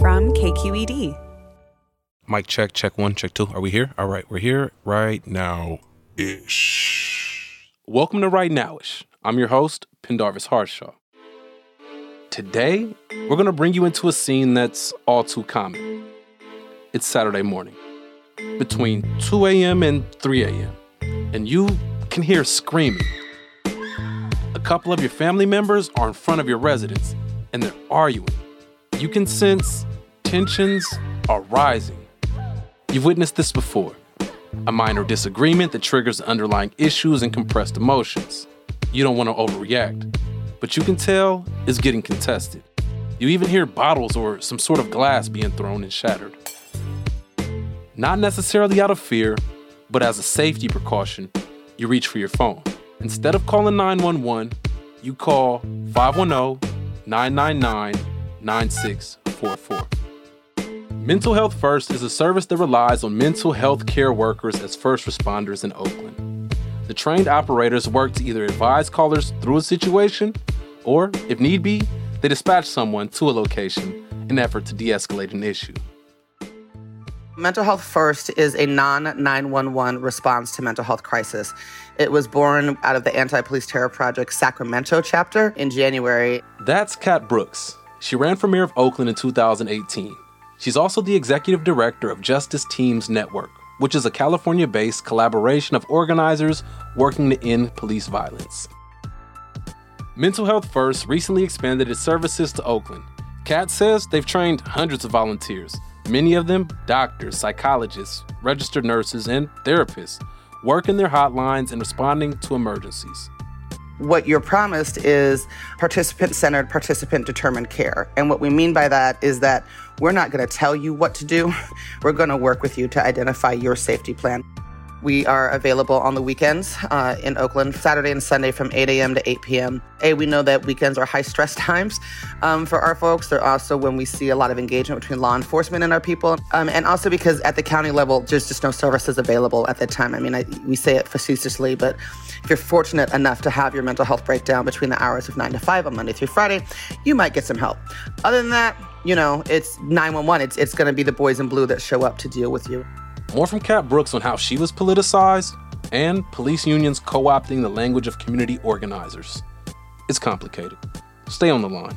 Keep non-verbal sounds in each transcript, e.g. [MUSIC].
From KQED. Mic check, check one, check two. Are we here? All right, we're here right now ish. Welcome to Right Nowish. I'm your host, Pendarvis Harshaw. Today, we're going to bring you into a scene that's all too common. It's Saturday morning, between 2 a.m. and 3 a.m., and you can hear screaming. A couple of your family members are in front of your residence, and they're arguing. You can sense tensions are rising. You've witnessed this before a minor disagreement that triggers underlying issues and compressed emotions. You don't want to overreact, but you can tell it's getting contested. You even hear bottles or some sort of glass being thrown and shattered. Not necessarily out of fear, but as a safety precaution, you reach for your phone. Instead of calling 911, you call 510 999 9644. Mental Health First is a service that relies on mental health care workers as first responders in Oakland. The trained operators work to either advise callers through a situation or, if need be, they dispatch someone to a location in an effort to de escalate an issue. Mental Health First is a non 911 response to mental health crisis. It was born out of the Anti Police Terror Project Sacramento chapter in January. That's Cat Brooks. She ran for mayor of Oakland in 2018. She's also the executive director of Justice Teams Network, which is a California based collaboration of organizers working to end police violence. Mental Health First recently expanded its services to Oakland. Cat says they've trained hundreds of volunteers, many of them doctors, psychologists, registered nurses, and therapists, working their hotlines and responding to emergencies what you're promised is participant centered, participant determined care. And what we mean by that is that we're not going to tell you what to do. [LAUGHS] We're going to work with you to identify your safety plan. We are available on the weekends uh, in Oakland, Saturday and Sunday from 8 a.m. to 8 p.m. A, we know that weekends are high stress [LAUGHS] times um, for our folks. They're also when we see a lot of engagement between law enforcement and our people. Um, and also because at the county level, there's just no services available at that time. I mean, I, we say it facetiously, but if you're fortunate enough to have your mental health breakdown between the hours of 9 to 5 on Monday through Friday, you might get some help. Other than that, you know, it's 911. It's, it's going to be the boys in blue that show up to deal with you. More from Cat Brooks on how she was politicized and police unions co opting the language of community organizers. It's complicated. Stay on the line.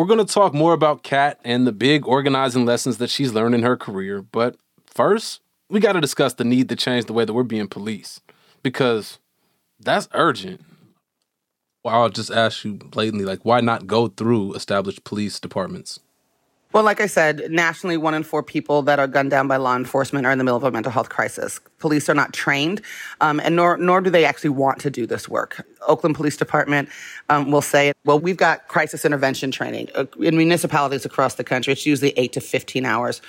We're going to talk more about Cat and the big organizing lessons that she's learned in her career. But first, we got to discuss the need to change the way that we're being policed because that's urgent. Well, I'll just ask you blatantly, like, why not go through established police departments? Well, like I said, nationally, one in four people that are gunned down by law enforcement are in the middle of a mental health crisis. Police are not trained, um, and nor nor do they actually want to do this work. Oakland Police Department um, will say, "Well, we've got crisis intervention training uh, in municipalities across the country. It's usually eight to fifteen hours."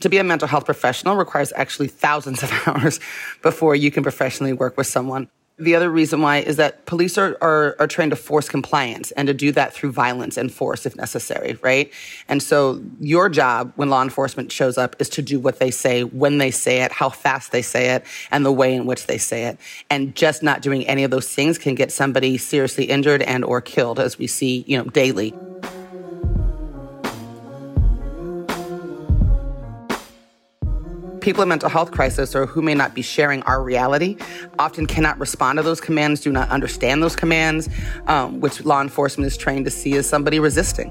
To be a mental health professional requires actually thousands of [LAUGHS] hours before you can professionally work with someone. The other reason why is that police are, are, are, trained to force compliance and to do that through violence and force if necessary, right? And so your job when law enforcement shows up is to do what they say, when they say it, how fast they say it, and the way in which they say it. And just not doing any of those things can get somebody seriously injured and or killed, as we see, you know, daily. People in mental health crisis or who may not be sharing our reality often cannot respond to those commands, do not understand those commands, um, which law enforcement is trained to see as somebody resisting.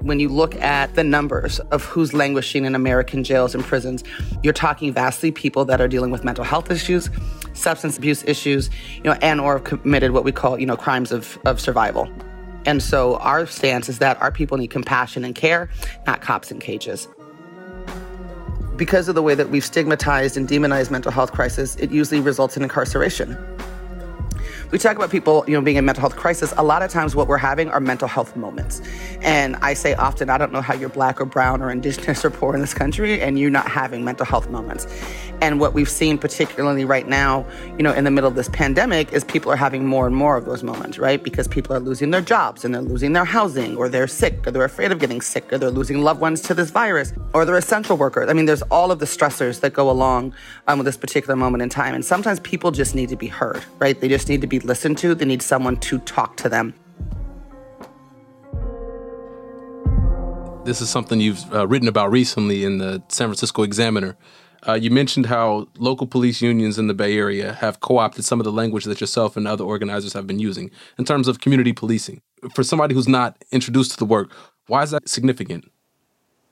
When you look at the numbers of who's languishing in American jails and prisons, you're talking vastly people that are dealing with mental health issues, substance abuse issues, you know, and or have committed what we call, you know, crimes of, of survival. And so our stance is that our people need compassion and care, not cops in cages because of the way that we've stigmatized and demonized mental health crisis, it usually results in incarceration we talk about people, you know, being in mental health crisis. A lot of times, what we're having are mental health moments. And I say often, I don't know how you're black or brown or indigenous or poor in this country, and you're not having mental health moments. And what we've seen, particularly right now, you know, in the middle of this pandemic, is people are having more and more of those moments, right? Because people are losing their jobs and they're losing their housing, or they're sick, or they're afraid of getting sick, or they're losing loved ones to this virus, or they're essential workers. I mean, there's all of the stressors that go along um, with this particular moment in time. And sometimes people just need to be heard, right? They just need to be listened to, they need someone to talk to them. This is something you've uh, written about recently in the San Francisco Examiner. Uh, you mentioned how local police unions in the Bay Area have co opted some of the language that yourself and other organizers have been using in terms of community policing. For somebody who's not introduced to the work, why is that significant?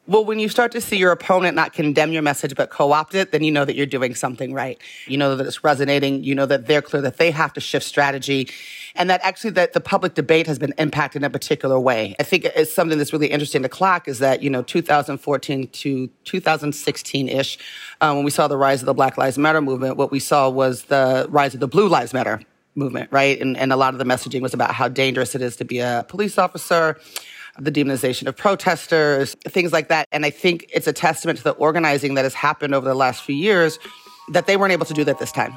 Well, when you start to see your opponent not condemn your message but co opt it, then you know that you're doing something right. You know that it's resonating. You know that they're clear that they have to shift strategy and that actually that the public debate has been impacted in a particular way. I think it's something that's really interesting to clock is that, you know, 2014 to 2016 ish, um, when we saw the rise of the Black Lives Matter movement, what we saw was the rise of the Blue Lives Matter movement, right? And, and a lot of the messaging was about how dangerous it is to be a police officer the demonization of protesters, things like that. And I think it's a testament to the organizing that has happened over the last few years that they weren't able to do that this time.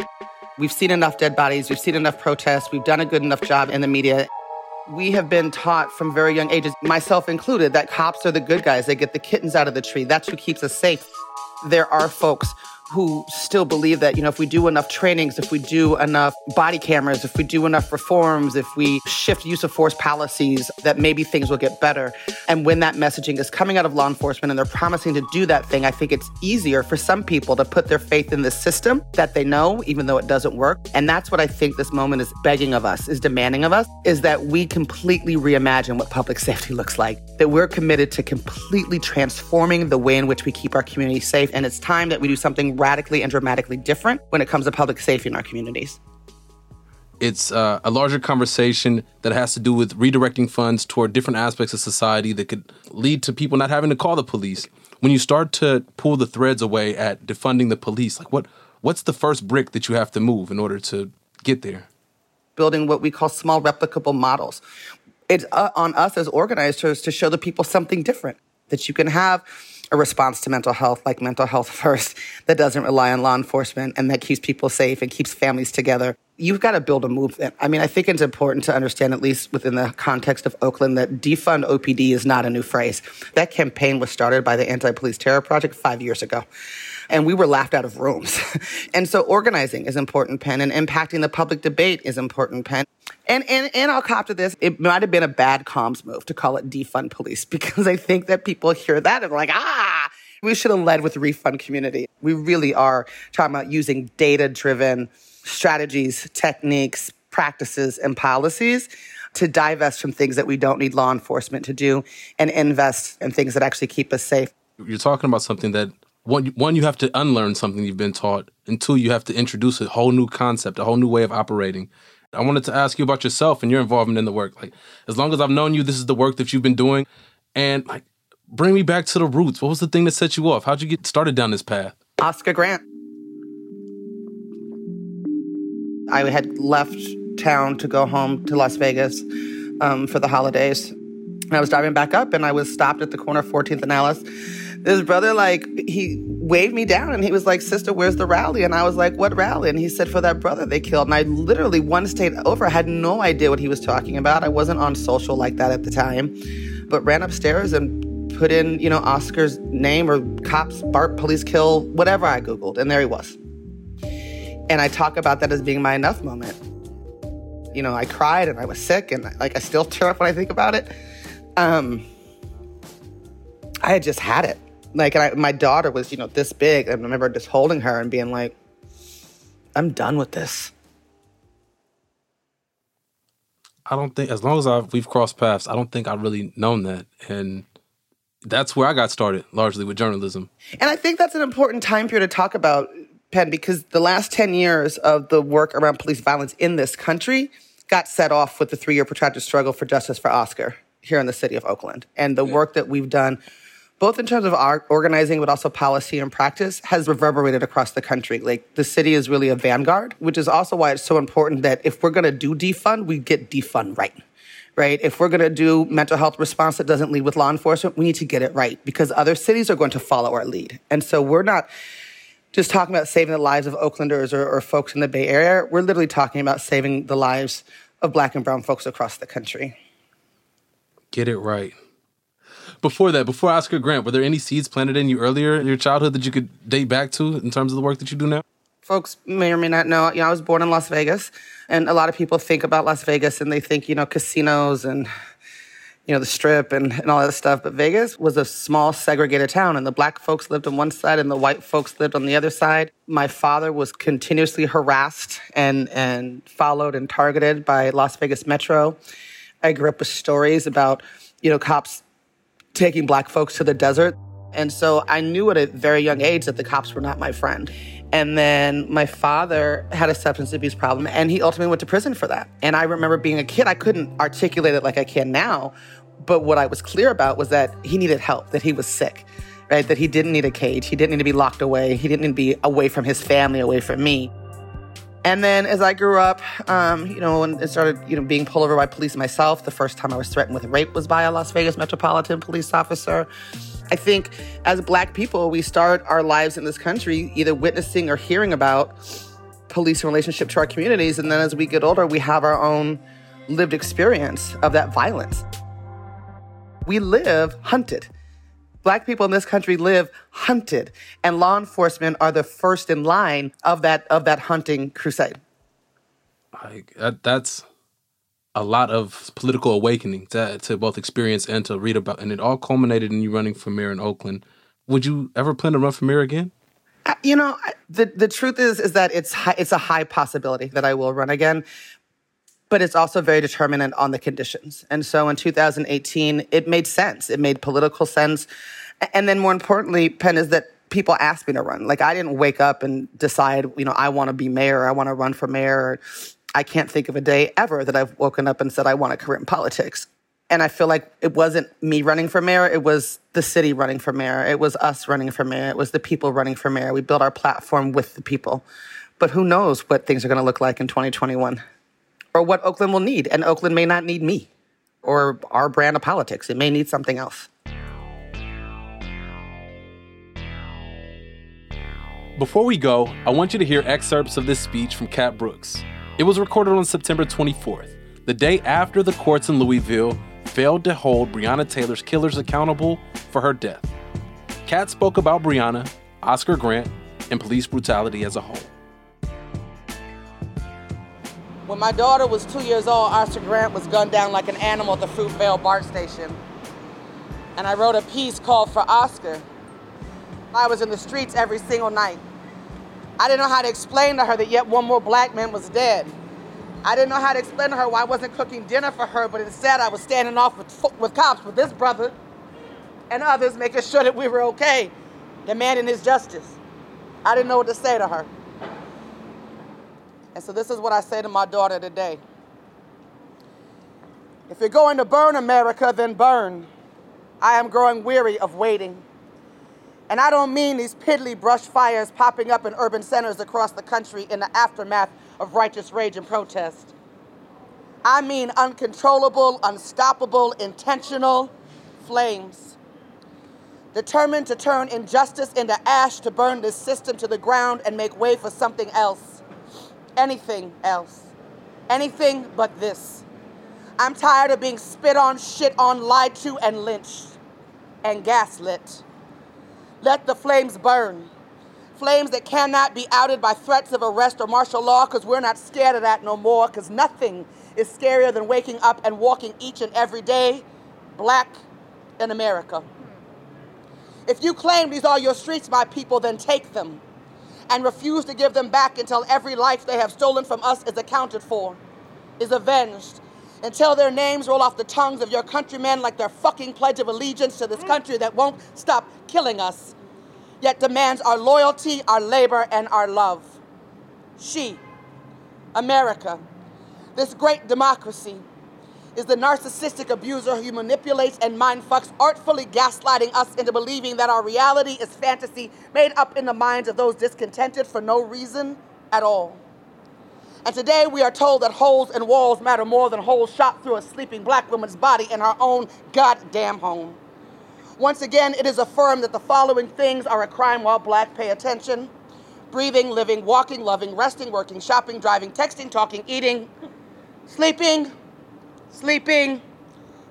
We've seen enough dead bodies, we've seen enough protests, we've done a good enough job in the media. We have been taught from very young ages, myself included, that cops are the good guys. They get the kittens out of the tree. That's who keeps us safe. There are folks who still believe that, you know, if we do enough trainings, if we do enough body cameras, if we do enough reforms, if we shift use of force policies, that maybe things will get better. And when that messaging is coming out of law enforcement and they're promising to do that thing, I think it's easier for some people to put their faith in the system that they know, even though it doesn't work. And that's what I think this moment is begging of us, is demanding of us, is that we completely reimagine what public safety looks like, that we're committed to completely transforming the way in which we keep our community safe. And it's time that we do something radically and dramatically different when it comes to public safety in our communities. It's uh, a larger conversation that has to do with redirecting funds toward different aspects of society that could lead to people not having to call the police. When you start to pull the threads away at defunding the police, like what what's the first brick that you have to move in order to get there? Building what we call small replicable models. It's uh, on us as organizers to show the people something different that you can have a response to mental health like mental health [LAUGHS] first that doesn't rely on law enforcement and that keeps people safe and keeps families together. You've got to build a movement. I mean, I think it's important to understand, at least within the context of Oakland, that defund OPD is not a new phrase. That campaign was started by the Anti Police Terror Project five years ago and we were laughed out of rooms. [LAUGHS] and so organizing is important, Penn, and impacting the public debate is important, Penn. And, and, and I'll cop to this. It might have been a bad comms move to call it defund police [LAUGHS] because I think that people hear that and like, ah, we should have led with the refund community. We really are talking about using data driven strategies, techniques, practices, and policies to divest from things that we don't need law enforcement to do and invest in things that actually keep us safe. You're talking about something that one, one you have to unlearn something you've been taught, and two, you have to introduce a whole new concept, a whole new way of operating. I wanted to ask you about yourself and your involvement in the work. Like, as long as I've known you, this is the work that you've been doing, and like, bring me back to the roots. What was the thing that set you off? How'd you get started down this path? Oscar Grant. I had left town to go home to Las Vegas um, for the holidays. I was driving back up and I was stopped at the corner of 14th and Alice. This brother, like, he waved me down and he was like, Sister, where's the rally? And I was like, What rally? And he said, For that brother they killed. And I literally, one state over, had no idea what he was talking about. I wasn't on social like that at the time, but ran upstairs and put in, you know, Oscar's name or cops, BART, police kill, whatever I Googled. And there he was. And I talk about that as being my enough moment. You know, I cried and I was sick and like I still tear up when I think about it. Um, I had just had it. Like, I, my daughter was, you know, this big. And I remember just holding her and being like, I'm done with this. I don't think, as long as I've, we've crossed paths, I don't think I've really known that. And that's where I got started, largely with journalism. And I think that's an important time period to talk about, Penn, because the last 10 years of the work around police violence in this country got set off with the three year protracted struggle for justice for Oscar here in the city of Oakland. And the work that we've done, both in terms of our organizing, but also policy and practice, has reverberated across the country. Like the city is really a vanguard, which is also why it's so important that if we're going to do defund, we get defund right. Right? If we're going to do mental health response that doesn't lead with law enforcement, we need to get it right because other cities are going to follow our lead. And so we're not just talking about saving the lives of Oaklanders or, or folks in the Bay Area. We're literally talking about saving the lives of black and brown folks across the country. Get it right. Before that, before Oscar Grant, were there any seeds planted in you earlier in your childhood that you could date back to in terms of the work that you do now? Folks may or may not know, you know, I was born in Las Vegas, and a lot of people think about Las Vegas and they think, you know, casinos and you know, the strip and, and all that stuff. But Vegas was a small segregated town, and the black folks lived on one side and the white folks lived on the other side. My father was continuously harassed and, and followed and targeted by Las Vegas Metro. I grew up with stories about, you know, cops taking black folks to the desert. And so I knew at a very young age that the cops were not my friend. And then my father had a substance abuse problem and he ultimately went to prison for that. And I remember being a kid, I couldn't articulate it like I can now. But what I was clear about was that he needed help, that he was sick, right? That he didn't need a cage. He didn't need to be locked away. He didn't need to be away from his family, away from me. And then as I grew up, um, you know, and started, you know, being pulled over by police myself, the first time I was threatened with rape was by a Las Vegas Metropolitan Police officer. I think as black people, we start our lives in this country either witnessing or hearing about police in relationship to our communities. And then as we get older, we have our own lived experience of that violence. We live hunted. Black people in this country live hunted, and law enforcement are the first in line of that of that hunting crusade. Like that, that's a lot of political awakening to, to both experience and to read about, and it all culminated in you running for mayor in Oakland. Would you ever plan to run for mayor again? You know, the the truth is is that it's high, it's a high possibility that I will run again, but it's also very determinant on the conditions. And so in 2018, it made sense. It made political sense and then more importantly, Penn, is that people asked me to run. Like I didn't wake up and decide, you know, I want to be mayor, I want to run for mayor. I can't think of a day ever that I've woken up and said I want a career in politics. And I feel like it wasn't me running for mayor, it was the city running for mayor. It was us running for mayor. It was the people running for mayor. We built our platform with the people. But who knows what things are going to look like in 2021 or what Oakland will need. And Oakland may not need me or our brand of politics. It may need something else. Before we go, I want you to hear excerpts of this speech from Cat Brooks. It was recorded on September 24th, the day after the courts in Louisville failed to hold Breonna Taylor's killers accountable for her death. Cat spoke about Breonna, Oscar Grant, and police brutality as a whole. When my daughter was two years old, Oscar Grant was gunned down like an animal at the Fruitvale BART station. And I wrote a piece called For Oscar I was in the streets every single night. I didn't know how to explain to her that yet one more black man was dead. I didn't know how to explain to her why I wasn't cooking dinner for her, but instead I was standing off with, with cops with this brother and others, making sure that we were okay, demanding his justice. I didn't know what to say to her. And so this is what I say to my daughter today. If you're going to burn America, then burn. I am growing weary of waiting. And I don't mean these piddly brush fires popping up in urban centers across the country in the aftermath of righteous rage and protest. I mean uncontrollable, unstoppable, intentional flames. Determined to turn injustice into ash to burn this system to the ground and make way for something else. Anything else. Anything but this. I'm tired of being spit on, shit on, lied to, and lynched and gaslit. Let the flames burn. Flames that cannot be outed by threats of arrest or martial law because we're not scared of that no more because nothing is scarier than waking up and walking each and every day black in America. If you claim these are your streets, my people, then take them and refuse to give them back until every life they have stolen from us is accounted for, is avenged, until their names roll off the tongues of your countrymen like their fucking pledge of allegiance to this mm. country that won't stop killing us, yet demands our loyalty, our labor, and our love. She, America, this great democracy, is the narcissistic abuser who manipulates and mind fucks, artfully gaslighting us into believing that our reality is fantasy made up in the minds of those discontented for no reason at all. And today we are told that holes in walls matter more than holes shot through a sleeping black woman's body in her own goddamn home. Once again, it is affirmed that the following things are a crime while black pay attention breathing, living, walking, loving, resting, working, shopping, driving, texting, talking, eating, sleeping, sleeping.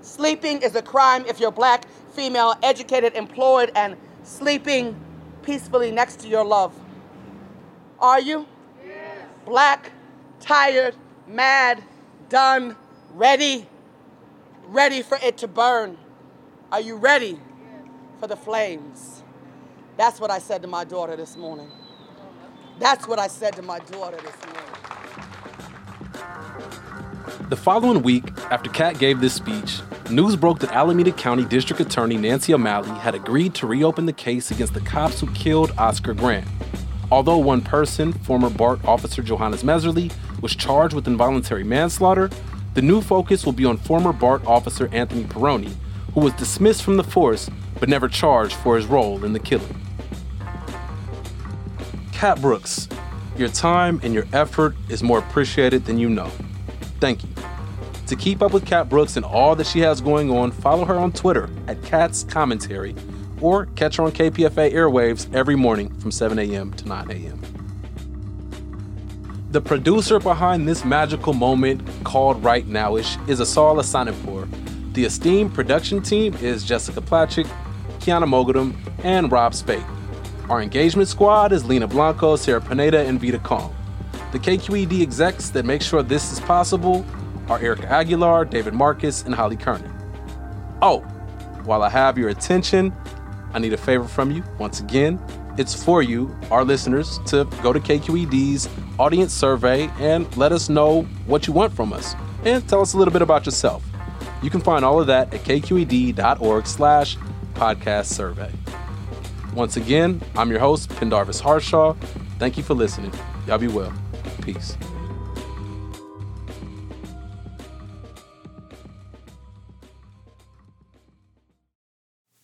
Sleeping is a crime if you're black, female, educated, employed, and sleeping peacefully next to your love. Are you? Yes. Black, tired, mad, done, ready, ready for it to burn. Are you ready for the flames? That's what I said to my daughter this morning. That's what I said to my daughter this morning. The following week, after Cat gave this speech, news broke that Alameda County District Attorney Nancy O'Malley had agreed to reopen the case against the cops who killed Oscar Grant. Although one person, former BART officer Johannes Mehserle, was charged with involuntary manslaughter, the new focus will be on former BART officer Anthony Pirone, who was dismissed from the force but never charged for his role in the killing. Cat Brooks, your time and your effort is more appreciated than you know. Thank you. To keep up with Cat Brooks and all that she has going on, follow her on Twitter at Cat's Commentary or catch her on KPFA airwaves every morning from 7 a.m. to 9 a.m. The producer behind this magical moment called Right Nowish is Asal Ehsanipour. The esteemed production team is Jessica Placzek, Kiana Mogadam, and Rob Speight. Our engagement squad is Lena Blanco, Sarah Pineda, and Vita Kong. The KQED execs that make sure this is possible are Erica Aguilar, David Marcus, and Holly Kernan. Oh, while I have your attention, I need a favor from you once again it's for you, our listeners, to go to KQED's audience survey and let us know what you want from us and tell us a little bit about yourself. You can find all of that at kqed.org slash podcast survey. Once again, I'm your host, Pendarvis Harshaw. Thank you for listening. Y'all be well. Peace.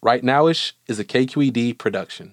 Right Nowish is a KQED production.